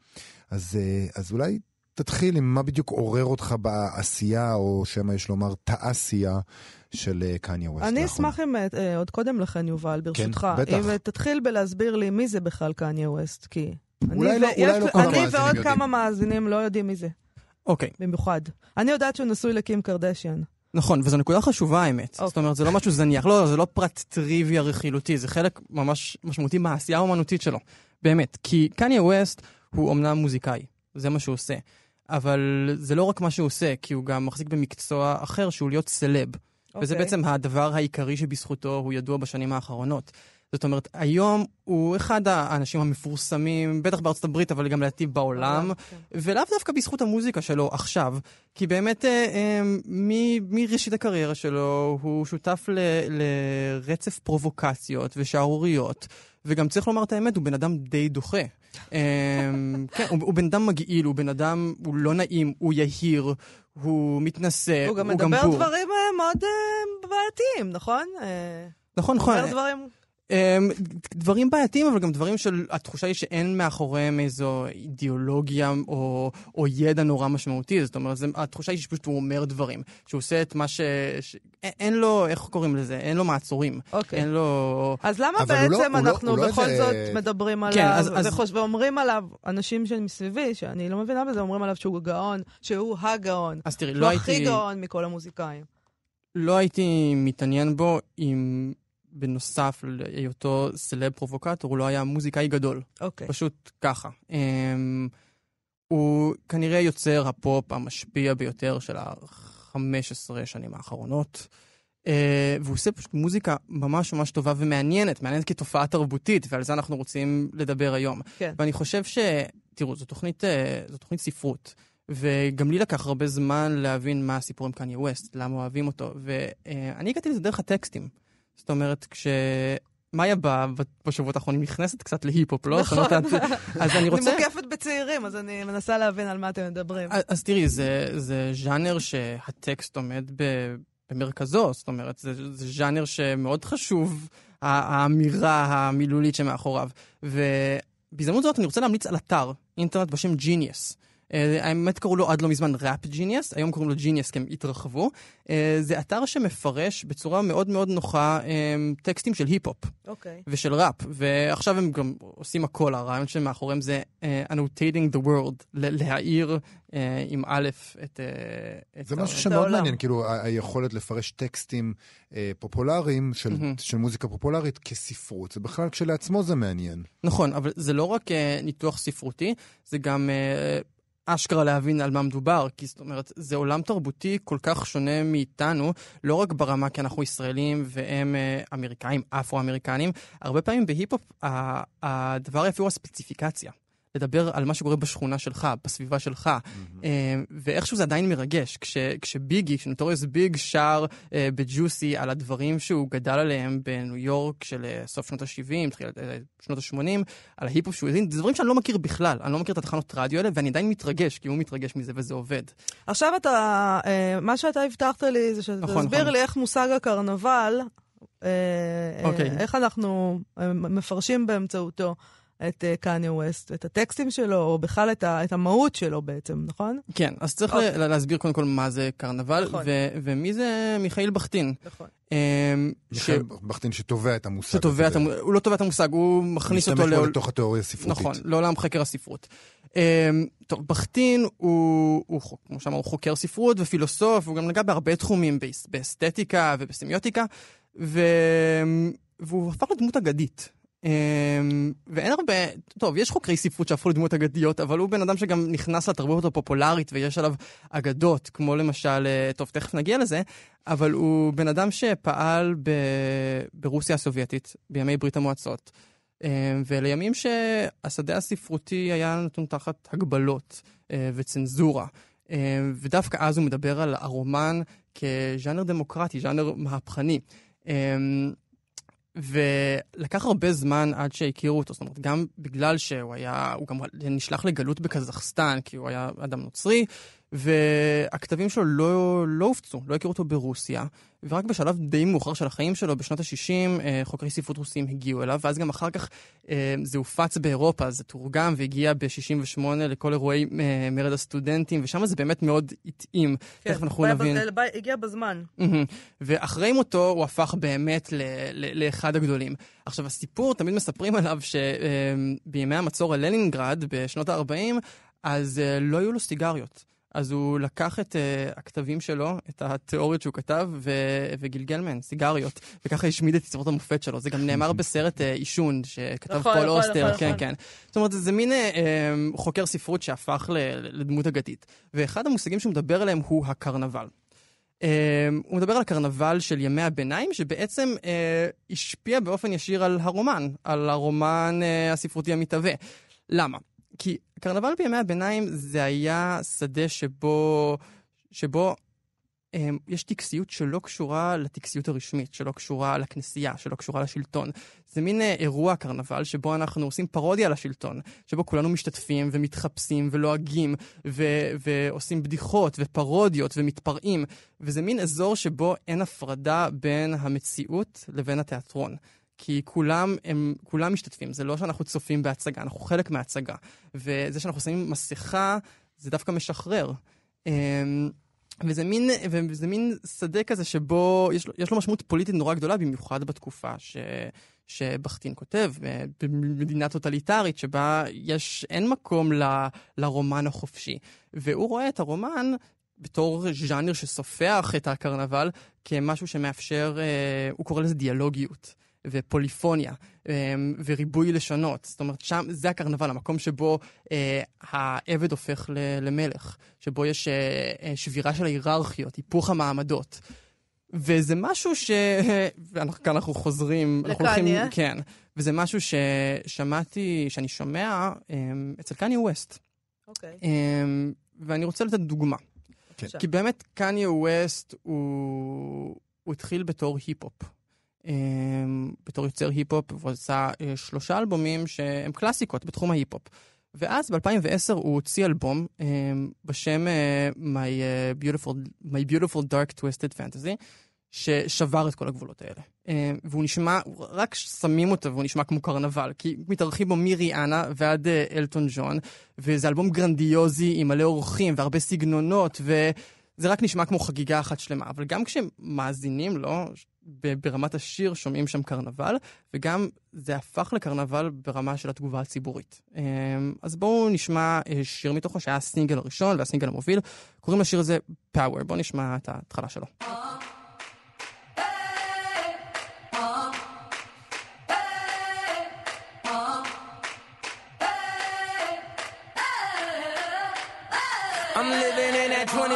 אז, אז אולי תתחיל עם מה בדיוק עורר אותך בעשייה, או שמא יש לומר תעשייה של אה, קניה ווסט. אני לאחרונה. אשמח אם, אה, עוד קודם לכן, יובל, ברשותך, בטח. אם אה, תתחיל בלהסביר לי מי זה בכלל קניה ווסט, כי... אולי אני לא- אולי לא כל אני המאזינים ועוד יודעים. כמה מאזינים לא יודעים מי זה, אוקיי, במיוחד. אני יודעת שהוא נשוי לקים קרדשיאן. נכון, וזו נקודה חשובה האמת. אוקיי. זאת אומרת, זה לא משהו זניח, לא, זה לא פרט טריוויה רכילותי, זה חלק ממש משמעותי מהעשייה האומנותית שלו. באמת, כי קניה ווסט הוא אומנם מוזיקאי, זה מה שהוא עושה. אבל זה לא רק מה שהוא עושה, כי הוא גם מחזיק במקצוע אחר שהוא להיות סלב. וזה אוקיי. בעצם הדבר העיקרי שבזכותו הוא ידוע בשנים האחרונות. זאת אומרת, היום הוא אחד האנשים המפורסמים, בטח בארצות הברית, אבל גם לדעתי בעולם, כן. ולאו דווקא בזכות המוזיקה שלו עכשיו, כי באמת אה, אה, מראשית הקריירה שלו הוא שותף ל- לרצף פרובוקציות ושערוריות, וגם צריך לומר את האמת, הוא בן אדם די דוחה. אה, כן, הוא, הוא בן אדם מגעיל, הוא בן אדם, הוא לא נעים, הוא יהיר, הוא מתנשא, הוא גם הוא מדבר בור. דברים אה, מאוד אה, בעייתיים, נכון? אה, נכון, הוא נכון. אומר דברים... אמ, דברים בעייתיים, אבל גם דברים של... התחושה היא שאין מאחוריהם איזו אידיאולוגיה או, או ידע נורא משמעותי. זאת אומרת, זה, התחושה היא שפשוט הוא אומר דברים. שהוא עושה את מה ש... ש... אין- לו, איך קוראים לזה? אין לו מעצורים. אוקיי. אין לו... אז למה הוא לא- בעצם הוא לא- אנחנו הוא לא בכל איזה- זאת מדברים כן, עליו, אז- אז- וחוש- ואומרים עליו, אנשים שמסביבי, שאני לא מבינה בזה, אומרים עליו שהוא גאון, שהוא הגאון. אז תראי, לא הכי הייתי, גאון מכל המוזיקאים. לא הייתי מתעניין בו אם בנוסף להיותו סלב פרובוקטור, הוא לא היה מוזיקאי גדול. אוקיי. פשוט ככה. Um, הוא כנראה יוצר הפופ המשפיע ביותר של ה-15 שנים האחרונות. Uh, והוא עושה פשוט מוזיקה ממש ממש טובה ומעניינת, מעניינת כתופעה תרבותית, ועל זה אנחנו רוצים לדבר היום. כן. ואני חושב ש... תראו, זו תוכנית, uh, זו תוכנית ספרות, וגם לי לקח הרבה זמן להבין מה הסיפור עם קניה ווסט, למה אוהבים אותו, ואני הגעתי לזה דרך הטקסטים. זאת אומרת, כש... מאיה ב- ב- בשבועות האחרונים נכנסת קצת להיפ-הופ, לא? נכון. אז אני אני רוצה... מוקפת בצעירים, אז אני מנסה להבין על מה אתם מדברים. אז- תראי, זה, זה ז'אנר שהטקסט עומד ב, במרכזו, זאת אומרת, זה, זה ז'אנר שמאוד חשוב, האמירה המילולית שמאחוריו. ובהזדמנות זאת אני רוצה להמליץ על אתר אינטרנט בשם Genius. Uh, האמת קראו לו עד לא מזמן Rap Genius, היום קוראים לו Genius כי הם התרחבו. Uh, זה אתר שמפרש בצורה מאוד מאוד נוחה um, טקסטים של היפ-הופ. אוקיי. ושל ראפ, ועכשיו הם גם עושים הכל, הרעיון שמאחוריהם זה annotating the world, ל- להאיר uh, עם א' את... את זה ה- משהו שמאוד העולם. מעניין, כאילו ה- היכולת לפרש טקסטים אה, פופולריים של, מוזיקה פופולרית כספרות. זה בכלל כשלעצמו זה מעניין. נכון, אבל זה לא רק ניתוח ספרותי, זה גם אשכרה להבין על מה מדובר, כי זאת אומרת, זה עולם תרבותי כל כך שונה מאיתנו, לא רק ברמה כי אנחנו ישראלים והם uh, אמריקאים, אפרו-אמריקנים, הרבה פעמים בהיפ-הופ הדבר היפה הוא הספציפיקציה. לדבר על מה שקורה בשכונה שלך, בסביבה שלך, אה, ואיכשהו זה עדיין מרגש. כש, כשביגי, כשנוטוריוס ביג שר אה, בג'וסי על הדברים שהוא גדל עליהם בניו יורק של אה, סוף שנות ה-70, תחילת שנות ה-80, על ההיפ-הופ שהוא האזין, זה דברים שאני לא מכיר בכלל. אני לא מכיר את התחנות רדיו האלה, ואני עדיין מתרגש, כי הוא מתרגש מזה וזה עובד. עכשיו אתה, מה שאתה הבטחת לי זה נכון, שתסביר נכון. לי איך מושג הקרנבל, אוקיי. אה, איך אנחנו מפרשים באמצעותו את אה, קניה ווסט, את הטקסטים שלו, או בכלל את ה- את המהות שלו בעצם, נכון? כן, אז צריך אוקיי. לה- להסביר קודם כל מה זה קרנבל, נכון. ו- ומי זה מיכאל בכטין. נכון. אה, ש- מיכאל בכטין שתובע את המושג שתובע את הזה. המ... הוא לא תובע את המושג, הוא מכניס אותו משתמש בו לעול... לתוך התיאוריה הספרותית. נכון, לעולם חקר הספרות. Um, טוב, בכטין הוא, הוא, כמו שאמרנו, חוקר ספרות ופילוסוף, הוא גם נגע בהרבה תחומים, באס- באסתטיקה ובסמיוטיקה, ו... והוא הפך לדמות אגדית. אמ, ואין הרבה, טוב, יש חוקרי ספרות שהפכו לדמות אגדיות, אבל הוא בן אדם שגם נכנס לתרבות הפופולרית ויש עליו אגדות, כמו למשל, אה, טוב, תכף נגיע לזה, אבל הוא בן אדם שפעל ב... ברוסיה הסובייטית, בימי ברית המועצות, אמ, ולימים שהשדה הספרותי היה נתון תחת הגבלות אה, וצנזורה. אמ, ודווקא אז הוא מדבר על הרומן כז'אנר דמוקרטי, ז'אנר מהפכני. ולקח הרבה זמן עד שהכירו אותו, זאת אומרת, גם בגלל שהוא היה, הוא גם נשלח לגלות בקזחסטן, כי הוא היה אדם נוצרי, והכתבים שלו לא, לא הופצו, לא הכירו אותו ברוסיה, ורק בשלב די מאוחר של החיים שלו, בשנות ה-60, אה, חוקרי ספרות רוסים הגיעו אליו, ואז גם אחר כך אה, זה הופץ באירופה, זה תורגם והגיע ב-68 לכל אירועי אה, מרד הסטודנטים, ושם זה באמת מאוד התאים. כן, תכף אנחנו נבין. בא, הגיע בזמן. ואחרי מותו הוא הפך באמת ל- ל- לאחד הגדולים. עכשיו, הסיפור, תמיד מספרים עליו שבימי המצור על לנינגרד, בשנות ה-40, אז לא היו לו סיגריות. אז הוא לקח את uh, הכתבים שלו, את התיאוריות שהוא כתב, ו- וגלגל מהן סיגריות, וככה השמיד את יצירות המופת שלו. זה גם נאמר <laughs> בסרט uh, עישון, שכתב נכון, פול נכון, אוסטר, נכון, כן, נכון. כן. זאת אומרת, זה מין uh, חוקר ספרות שהפך ל- לדמות אגדית. ואחד המושגים שהוא מדבר עליהם הוא הקרנבל. Uh, הוא מדבר על הקרנבל של ימי הביניים, שבעצם uh, השפיע באופן ישיר על הרומן, על הרומן uh, הספרותי המתהווה. למה? כי קרנבל בימי הביניים זה היה שדה שבו, שבו um, יש טקסיות שלא קשורה לטקסיות הרשמית, שלא קשורה לכנסייה, שלא קשורה לשלטון. זה מין uh, אירוע קרנבל שבו אנחנו עושים פרודיה לשלטון, שבו כולנו משתתפים ומתחפשים ולועגים ו- ועושים בדיחות ופרודיות ומתפרעים, וזה מין אזור שבו אין הפרדה בין המציאות לבין התיאטרון. כי כולם, הם, כולם משתתפים, זה לא שאנחנו צופים בהצגה, אנחנו חלק מההצגה. וזה שאנחנו שמים מסכה, זה דווקא משחרר. אמ, וזה מין, וזה מין שדה כזה שבו יש לו, יש לו משמעות פוליטית נורא גדולה, במיוחד בתקופה ש, שבכטין כותב, במדינה טוטליטרית שבה יש, אין מקום ל, לרומן החופשי. והוא רואה את הרומן בתור ז'אנר שסופח את הקרנבל כמשהו שמאפשר, אה, הוא קורא לזה דיאלוגיות. ופוליפוניה אמ, וריבוי לשונות. זאת אומרת, שם, זה הקרנבל, המקום שבו אה, העבד הופך למלך, שבו יש אה, אה, שבירה של ההיררכיות, היפוך המעמדות. וזה משהו ש... כאן אנחנו חוזרים... לקניה. כן. וזה משהו ששמעתי, שאני שומע אמ, אצל קניה ווסט. אוקיי. אמ, ואני רוצה לתת דוגמה. כן. כי באמת קניה ווסט הוא, הוא התחיל בתור היפ-הופ. אמ, בתור יוצר היפ-הופ, והוא עשה אה, שלושה אלבומים שהם קלאסיקות בתחום ההיפ-הופ. ואז ב-2010 הוא הוציא אלבום um, בשם uh, My, uh, Beautiful, My Beautiful Dark Twisted Fantasy, ששבר את כל הגבולות האלה. Uh, והוא נשמע, רק שמים אותו והוא נשמע כמו קרנבל, כי מתארחים בו מריאנה ועד אלטון ג'ון, וזה אלבום גרנדיוזי עם מלא אורחים והרבה סגנונות, וזה רק נשמע כמו חגיגה אחת שלמה. אבל גם כשמאזינים לו, ברמת השיר שומעים שם קרנבל, וגם זה הפך לקרנבל ברמה של התגובה הציבורית. אמ, אז בואו נשמע אה, שיר מתוכו שהיה הסינגל הראשון והסינגל המוביל. קוראים לשיר הזה Power. בואו נשמע את ההתחלה שלו.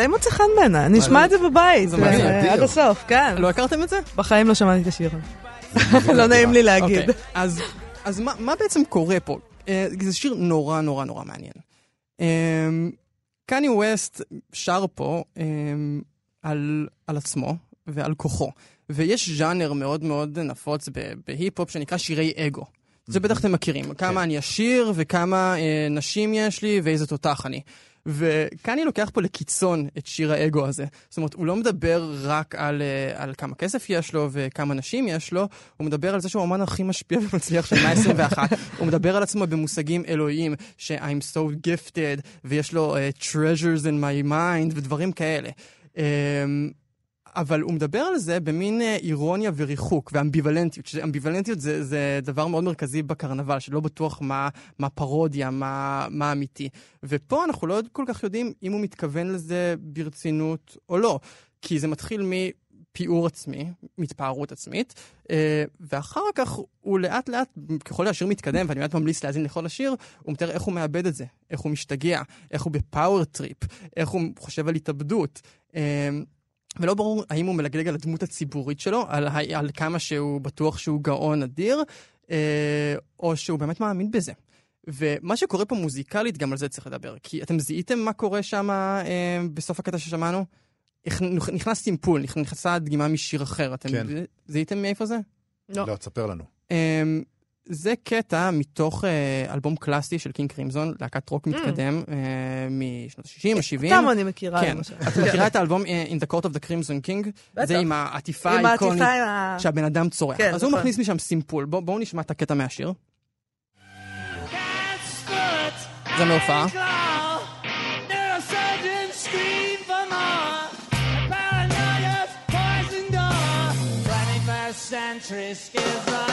די מוצא חן בעיניי, אני אשמע את זה בבית, אה, עד הסוף, כן. לא הכרתם את זה? בחיים לא שמעתי את השיר. לא נעים לי להגיד. אוקיי, אז מה בעצם קורה פה? אה, זה שיר נורא נורא נורא מעניין. אמ, קני ווסט שר פה על עצמו ועל כוחו, ויש ז'אנר מאוד מאוד נפוץ בהיפ-הופ שנקרא שירי אגו. זה בטח אתם מכירים, כמה כן. אני עשיר וכמה אה, נשים יש לי ואיזה תותח אני. וקני לוקח פה לקיצון את שיר האגו הזה. זאת אומרת, הוא לא מדבר רק על, אה, על כמה כסף יש לו וכמה נשים יש לו, הוא מדבר על זה שהוא האמן הכי משפיע ומצליח של המאה ה-21. <laughs> הוא מדבר על עצמו במושגים אלוהיים, ש-I'm so gifted, ויש לו uh, treasures in my mind ודברים כאלה. Um, אבל הוא מדבר על זה במין אה, אירוניה וריחוק ואמביוולנטיות, שאמביוולנטיות זה, זה דבר מאוד מרכזי בקרנבל, שלא בטוח מה, מה פרודיה, מה, מה אמיתי. ופה אנחנו לא כל כך יודעים אם הוא מתכוון לזה ברצינות או לא, כי זה מתחיל מפיאור עצמי, מתפארות עצמית, אה, ואחר כך הוא לאט לאט, ככל שהשיר מתקדם, ואני באמת ממליץ להאזין לכל השיר, הוא מתאר איך הוא מאבד את זה, איך הוא משתגע, איך הוא ב power trip, איך הוא חושב על התאבדות. ולא ברור האם הוא מלגלג על הדמות הציבורית שלו, על, על כמה שהוא בטוח שהוא גאון אדיר, אה, או שהוא באמת מאמין בזה. ומה שקורה פה מוזיקלית, גם על זה צריך לדבר. כי אתם זיהיתם מה קורה שם אה, בסוף הקטע ששמענו? נכנס סימפול, נכנסה דגימה משיר אחר. אתם כן. זיהיתם מאיפה זה? לא. לא, תספר לנו. אה, זה קטע מתוך uh, אלבום קלאסי של King Crimson, להקת רוק mm. מתקדם uh, משנות ה-60, ה-70. אותם אני מכירה, כן. למשל. את <laughs> מכירה את האלבום אה, In the Court of the Crimson King? בטח. זה עם העטיפה האיקונית שהבן אדם צורח. כן, אז הוא נכון. מכניס משם סימפול. בואו בוא נשמע את הקטע מהשיר. זה מהופעה. century schizoid man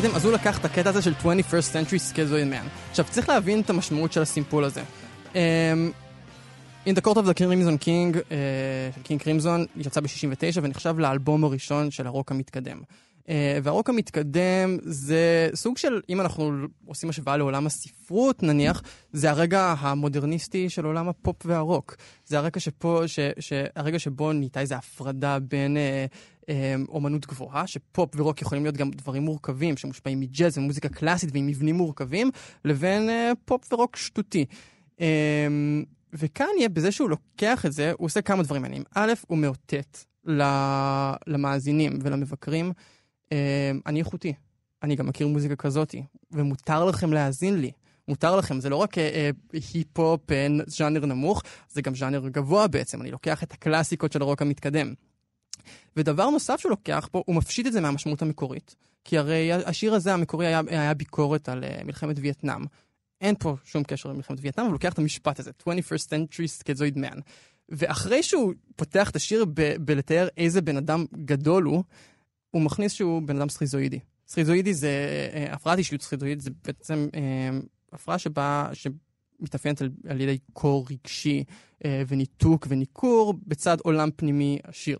זיהיתם? אז הוא לקח את הקטע הזה של 21st Century Schizoid Man. עכשיו, צריך להבין את המשמעות של הסימפול הזה. Um, In the Court of the Crimson King, uh, של King Crimson, יצא ב-69 ונחשב לאלבום הראשון של הרוק המתקדם. Uh, והרוק המתקדם זה סוג של, אם אנחנו עושים השוואה לעולם הספרות נניח, זה הרגע המודרניסטי של עולם הפופ והרוק. זה הרגע, שפה, ש, ש, הרגע שבו נהייתה איזו הפרדה בין uh, אומנות גבוהה, שפופ ורוק יכולים להיות גם דברים מורכבים, שמושפעים מג'אז ומוזיקה קלאסית ועם מבנים מורכבים, לבין אה, פופ ורוק שטותי. אמ, וכאן יהיה בזה שהוא לוקח את זה, הוא עושה כמה דברים מעניינים. א', הוא מאותת למאזינים ולמבקרים, אמ, אני איכותי, אני גם מכיר מוזיקה כזאתי, ומותר לכם להאזין לי. מותר לכם, זה לא רק אה, היפ-הופ, אה, ז'אנר נמוך, זה גם ז'אנר גבוה בעצם. אני לוקח את הקלאסיקות של הרוק המתקדם. ודבר נוסף שהוא לוקח פה, הוא מפשיט את זה מהמשמעות המקורית. כי הרי השיר הזה המקורי היה, היה ביקורת על uh, מלחמת וייטנאם. אין פה שום קשר למלחמת וייטנאם, אבל הוא לוקח את המשפט הזה, 21st century schizoid man. ואחרי שהוא פותח את השיר ב- בלתאר איזה בן אדם גדול הוא, הוא מכניס שהוא בן אדם סכיזואידי. סכיזואידי זה, uh, הפרעת אישיות סכיזואידית זה בעצם הפרעה שבה, שמתאפיינת על, על ידי קור רגשי וניתוק וניכור בצד עולם פנימי עשיר.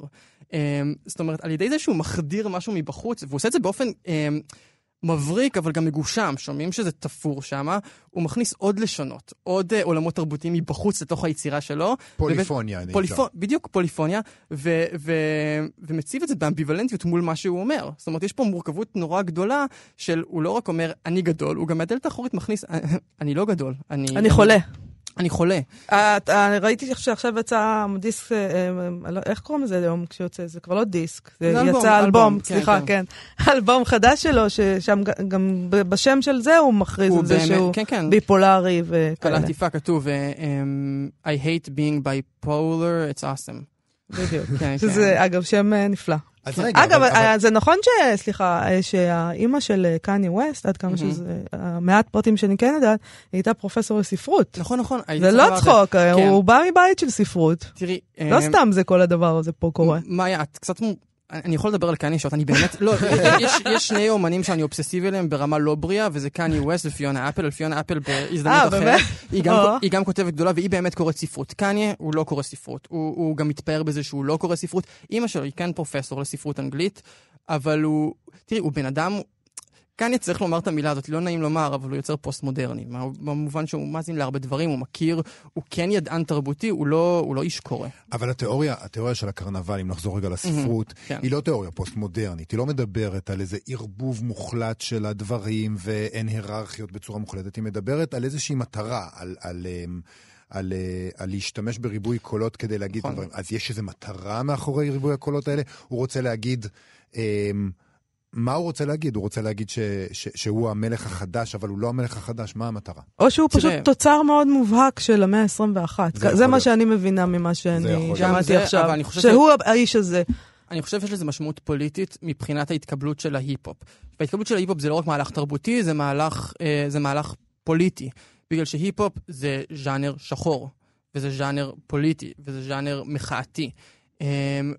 אמ, זאת אומרת, על ידי זה שהוא מחדיר משהו מבחוץ, והוא עושה את זה באופן אמ, מבריק, אבל גם מגושם, שומעים שזה תפור שם, הוא מכניס עוד לשונות, עוד uh, עולמות תרבותיים מבחוץ לתוך היצירה שלו. פוליפוניה, אני פוליפו, בדיוק, פוליפוניה, ו, ו, ומציב את זה באמביוולנטיות מול מה שהוא אומר. זאת אומרת, יש פה מורכבות נורא גדולה של, הוא לא רק אומר, אני גדול, הוא גם מהדלת האחורית מכניס, אני לא גדול, אני... אני חולה. אני חולה. ראיתי שעכשיו יצא דיסק, אה, אה, לא, איך קוראים לזה היום כשיוצא? זה כבר לא דיסק, זה יצא אלבום, סליחה, כן. כן. <laughs> אלבום חדש שלו, ששם גם בשם של זה הוא מכריז על זה שהוא כן, כן. ביפולרי וכאלה. על העטיפה כתוב, אה, I hate being bipolar, it's awesome. בדיוק, <laughs> שזה אגב שם נפלא. אז רגע, אגב, אבל, אבל... זה נכון ש... סליחה, שהאימא של קניה ווסט, עד כמה mm-hmm. שזה... המעט פרטים שאני כן יודעת, היא הייתה פרופסור לספרות. נכון, נכון. זה לא צחוק, כן. הוא בא מבית של ספרות. תראי... לא סתם זה כל הדבר הזה פה קורה. מאיה, את קצת אני יכול לדבר על קניה שוט, אני באמת, לא, <laughs> יש, יש שני אומנים שאני אובססיבי עליהם ברמה לא בריאה, וזה קניה ווסט ופיונה אפל, ופיונה אפל בהזדמנות אה, אחרת. היא גם, היא גם כותבת גדולה, והיא באמת קוראת ספרות. קניה הוא לא קורא ספרות, הוא, הוא גם מתפאר בזה שהוא לא קורא ספרות. אימא שלו היא כן פרופסור לספרות אנגלית, אבל הוא, תראי, הוא בן אדם, כאן צריך לומר את המילה הזאת, לא נעים לומר, אבל הוא יוצר פוסט-מודרני. במובן שהוא מאזין להרבה דברים, הוא מכיר, הוא כן ידען תרבותי, הוא לא, הוא לא איש קורא. אבל התיאוריה, התיאוריה של הקרנבל, אם נחזור רגע לספרות, mm-hmm, כן. היא לא תיאוריה פוסט-מודרנית. היא לא מדברת על איזה ערבוב מוחלט של הדברים ואין היררכיות בצורה מוחלטת. היא מדברת על איזושהי מטרה, על... על אמ, על, אה, על להשתמש בריבוי קולות כדי להגיד נכון. דברים. אז יש איזו מטרה מאחורי ריבוי הקולות האלה? הוא רוצה להגיד... Um, מה הוא רוצה להגיד? הוא רוצה להגיד ש, ש, שהוא המלך החדש, אבל הוא לא המלך החדש, מה המטרה? או שהוא פשוט תראה- תוצר מאוד מובהק של המאה ה-21. זה זה, מה להיות. שאני מבינה ממה שאני שמעתי זה, עכשיו. אבל אני חושב שהוא האיש הזה. אני חושב שיש לזה משמעות פוליטית מבחינת ההתקבלות של ההיפ-הופ. וההתקבלות של ההיפ-הופ זה לא רק מהלך תרבותי, זה מהלך, אה, זה מהלך פוליטי. בגלל שהיפ-הופ זה ז'אנר שחור, וזה ז'אנר פוליטי, וזה ז'אנר מחאתי. אה,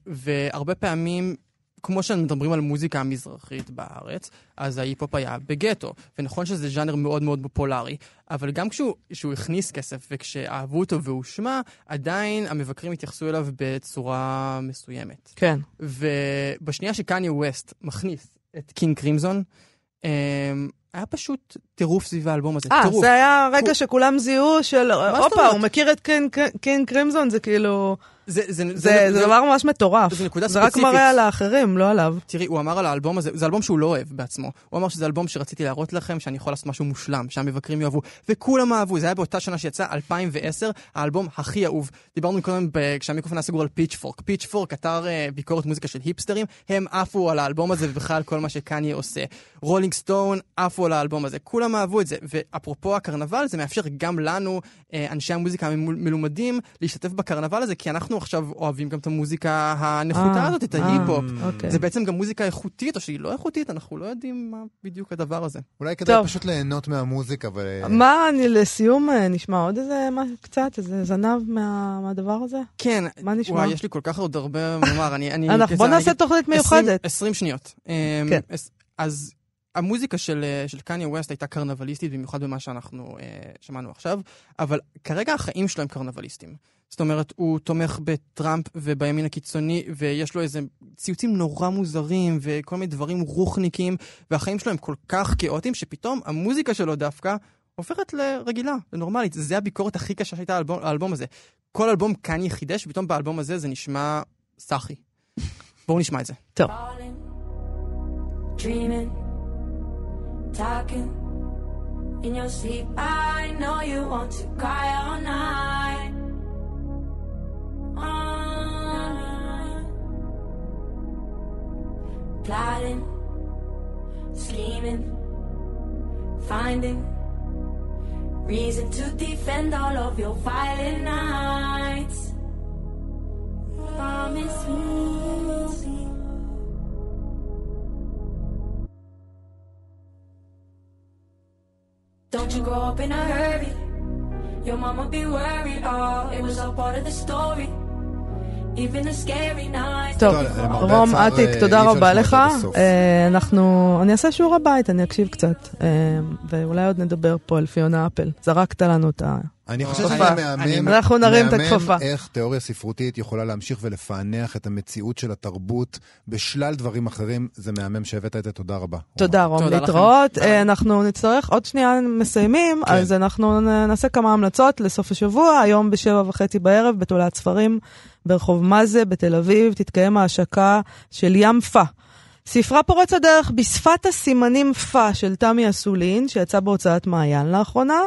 והרבה פעמים, כמו שמדברים על מוזיקה המזרחית בארץ, אז ההיפ-הופ היה בגטו. ונכון שזה ז'אנר מאוד מאוד פופולרי, אבל גם כשהוא, כשהוא הכניס כסף וכשאהבו אותו והוא שמע, עדיין המבקרים התייחסו אליו בצורה מסוימת. כן. ובשנייה שקניה ווסט מכניס את קינג קרימזון, אמ, היה פשוט טירוף סביב האלבום הזה. אה, טירוף. זה היה רגע הוא- שכולם זיהו של, הופה? הוא מכיר את קין- קין קרימזון, זה כאילו, זה, זה, זה זה דבר ממש מטורף. זה נקודה זה רק ספציפית. מראה על האחרים, לא עליו. תראי, הוא אמר על האלבום הזה, זה אלבום שהוא לא אוהב בעצמו. הוא אמר שזה אלבום שרציתי להראות לכם, שאני יכול לעשות משהו מושלם, שהמבקרים יאהבו. וכולם אהבו, זה היה באותה שנה שיצא, 2010, האלבום הכי אהוב. דיברנו קודם, כשהמיקרופון היה סגור על פיצ'פורק. פיצ'פורק, אתר אה, ביקורת מוזיקה של היפסטרים, הם עפו על האלבום הזה ובכלל כל מה שקניה עושה. Rolling Stone עפו על האלבום הזה, כולם אהבו את זה. ואפרופו הקרנבל, זה מאפשר גם לנו, אה, אנשי המוזיקה המלומדים, להשתתף בקרנבל הזה, כי אנחנו עכשיו אוהבים גם את המוזיקה הנחותה אה, הזאת, את אה, ההיפ-הופ. אוקיי. זה בעצם גם מוזיקה איכותית, או שהיא לא איכותית, אנחנו לא יודעים מה בדיוק הדבר הזה. אולי כדאי טוב. פשוט ליהנות מהמוזיקה. מה, אני לסיום אה, נשמע עוד איזה משהו קצת, איזה זנב מה- מהדבר הזה? כן, מה נשמע? וואי, יש לי כל כך עוד הרבה לומר, אני... אני אנחנו- כזה, בוא נעשה תוכנית 20 מיוחדת. 20 שניות. אמ, כן. אז המוזיקה של, אה, של קניה ווסט הייתה קרנבליסטית, במיוחד במה שאנחנו אה, שמענו עכשיו, אבל כרגע החיים שלו הם קרנבליסטים. זאת אומרת, הוא תומך בטראמפ ובימין הקיצוני, ויש לו איזה ציוצים נורא מוזרים, וכל מיני דברים רוחניקים, והחיים שלו הם כל כך כאוטיים, שפתאום המוזיקה שלו דווקא הופכת לרגילה, לנורמלית. זה הביקורת הכי קשה שהייתה על האלבום, האלבום הזה. כל אלבום קניה חידש, ופתאום באלבום הזה זה נשמע סאחי. בואו נשמע את זה. Falling, dreaming, talking in your sleep. I know you want to cry all night. Night. Plotting, scheming, finding reason to defend all of your violent nights. Promise me. Don't you grow up in a hurry. Your mama be worried. Oh, it was all part of the story. טוב, רום אטיק, אה, תודה רבה לך. אה, אנחנו, אני אעשה שיעורי בית, אני אקשיב קצת. אה, ואולי עוד נדבר פה על פיונה אפל. זרקת לנו את ה... אני חושב. שזה מהמם. אנחנו נרים את הכפפה. מהמם איך תיאוריה ספרותית יכולה להמשיך ולפענח את המציאות של התרבות בשלל דברים אחרים. זה מהמם שהבאת את זה, תודה רבה. תודה, רום. להתראות. אנחנו נצטרך, עוד שנייה מסיימים, כן. אז אנחנו נעשה כמה המלצות לסוף השבוע. היום בשבע וחצי בערב, בתולעת ספרים, ברחוב מאזה בתל אביב, תתקיים ההשקה של ים פה. ספרה פורצת דרך בשפת הסימנים פה של תמי אסולין, שיצא בהוצאת מעיין לאחרונה.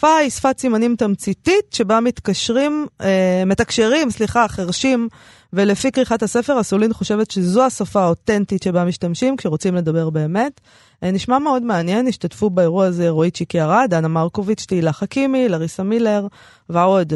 פה היא שפת סימנים תמציתית, שבה מתקשרים, אה, מתקשרים, סליחה, חרשים, ולפי כריכת הספר, אסולין חושבת שזו השפה האותנטית שבה משתמשים כשרוצים לדבר באמת. אה, נשמע מאוד מעניין, השתתפו באירוע הזה רועי צ'יקי ארד, דנה מרקוביץ', תהילה חכימי, לריסה מילר ועוד.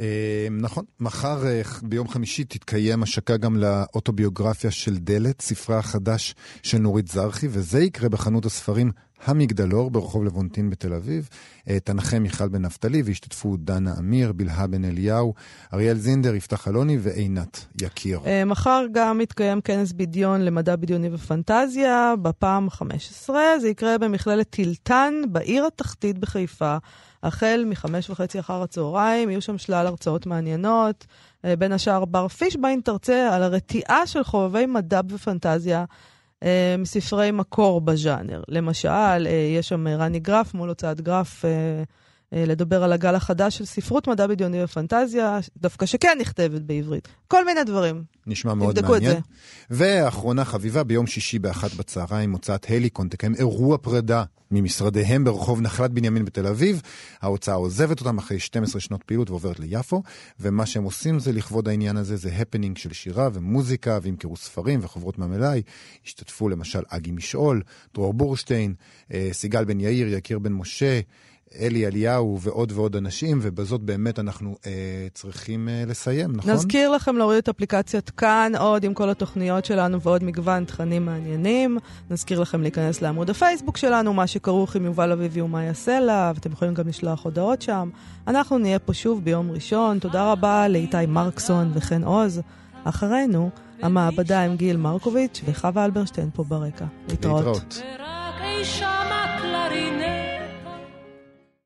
אה, נכון, מחר אה, ביום חמישי תתקיים השקה גם לאוטוביוגרפיה של דלת, ספרה החדש של נורית זרחי, וזה יקרה בחנות הספרים המגדלור ברחוב לבונטין בתל אביב. אה, תנחם מיכל בן נפתלי והשתתפו דנה אמיר, בלהה בן אליהו, אריאל זינדר, יפתח אלוני ועינת יקיר. מחר גם מתקיים כנס בדיון למדע בדיוני ופנטזיה, בפעם 15. זה יקרה במכללת טילטן, בעיר התחתית בחיפה, החל מחמש וחצי אחר הצהריים. יהיו שם שלל הרצאות מעניינות. אה, בין השאר בר פישביין תרצה על הרתיעה של חובבי מדע ופנטזיה. אה, מספרי מקור בז'אנר. למשל, אה, יש שם רני גרף מול הוצאת גרף, לדבר על הגל החדש של ספרות מדע בדיוני ופנטזיה, דווקא שכן נכתבת בעברית. כל מיני דברים. נשמע מאוד תבדקו את מעניין. זה. ואחרונה חביבה, ביום שישי באחת בצהריים, הוצאת הליקון תקיים אירוע פרידה ממשרדיהם ברחוב נחלת בנימין בתל אביב. ההוצאה עוזבת אותם אחרי 12 שנות פעילות ועוברת ליפו, ומה שהם עושים זה לכבוד העניין הזה, זה הפנינג של שירה ומוזיקה, וימכרו ספרים וחוברות מהמלאי. השתתפו למשל אגי משעול, דרור בורשטיין, אה, סיגל בן יאיר, יקיר בן משה. אלי אליהו ועוד ועוד אנשים, ובזאת באמת אנחנו אה, צריכים אה, לסיים, נכון? נזכיר לכם להוריד את אפליקציית כאן עוד עם כל התוכניות שלנו ועוד מגוון תכנים מעניינים. נזכיר לכם להיכנס לעמוד הפייסבוק שלנו, מה שכרוך עם יובל אביבי ומה יעשה לה, ואתם יכולים גם לשלוח הודעות שם. אנחנו נהיה פה שוב ביום ראשון. תודה רבה לאיתי מרקסון וחן עוז. אחרינו, המעבדה עם גיל מרקוביץ' וחווה אלברשטיין פה ברקע. להתראות. להתראות.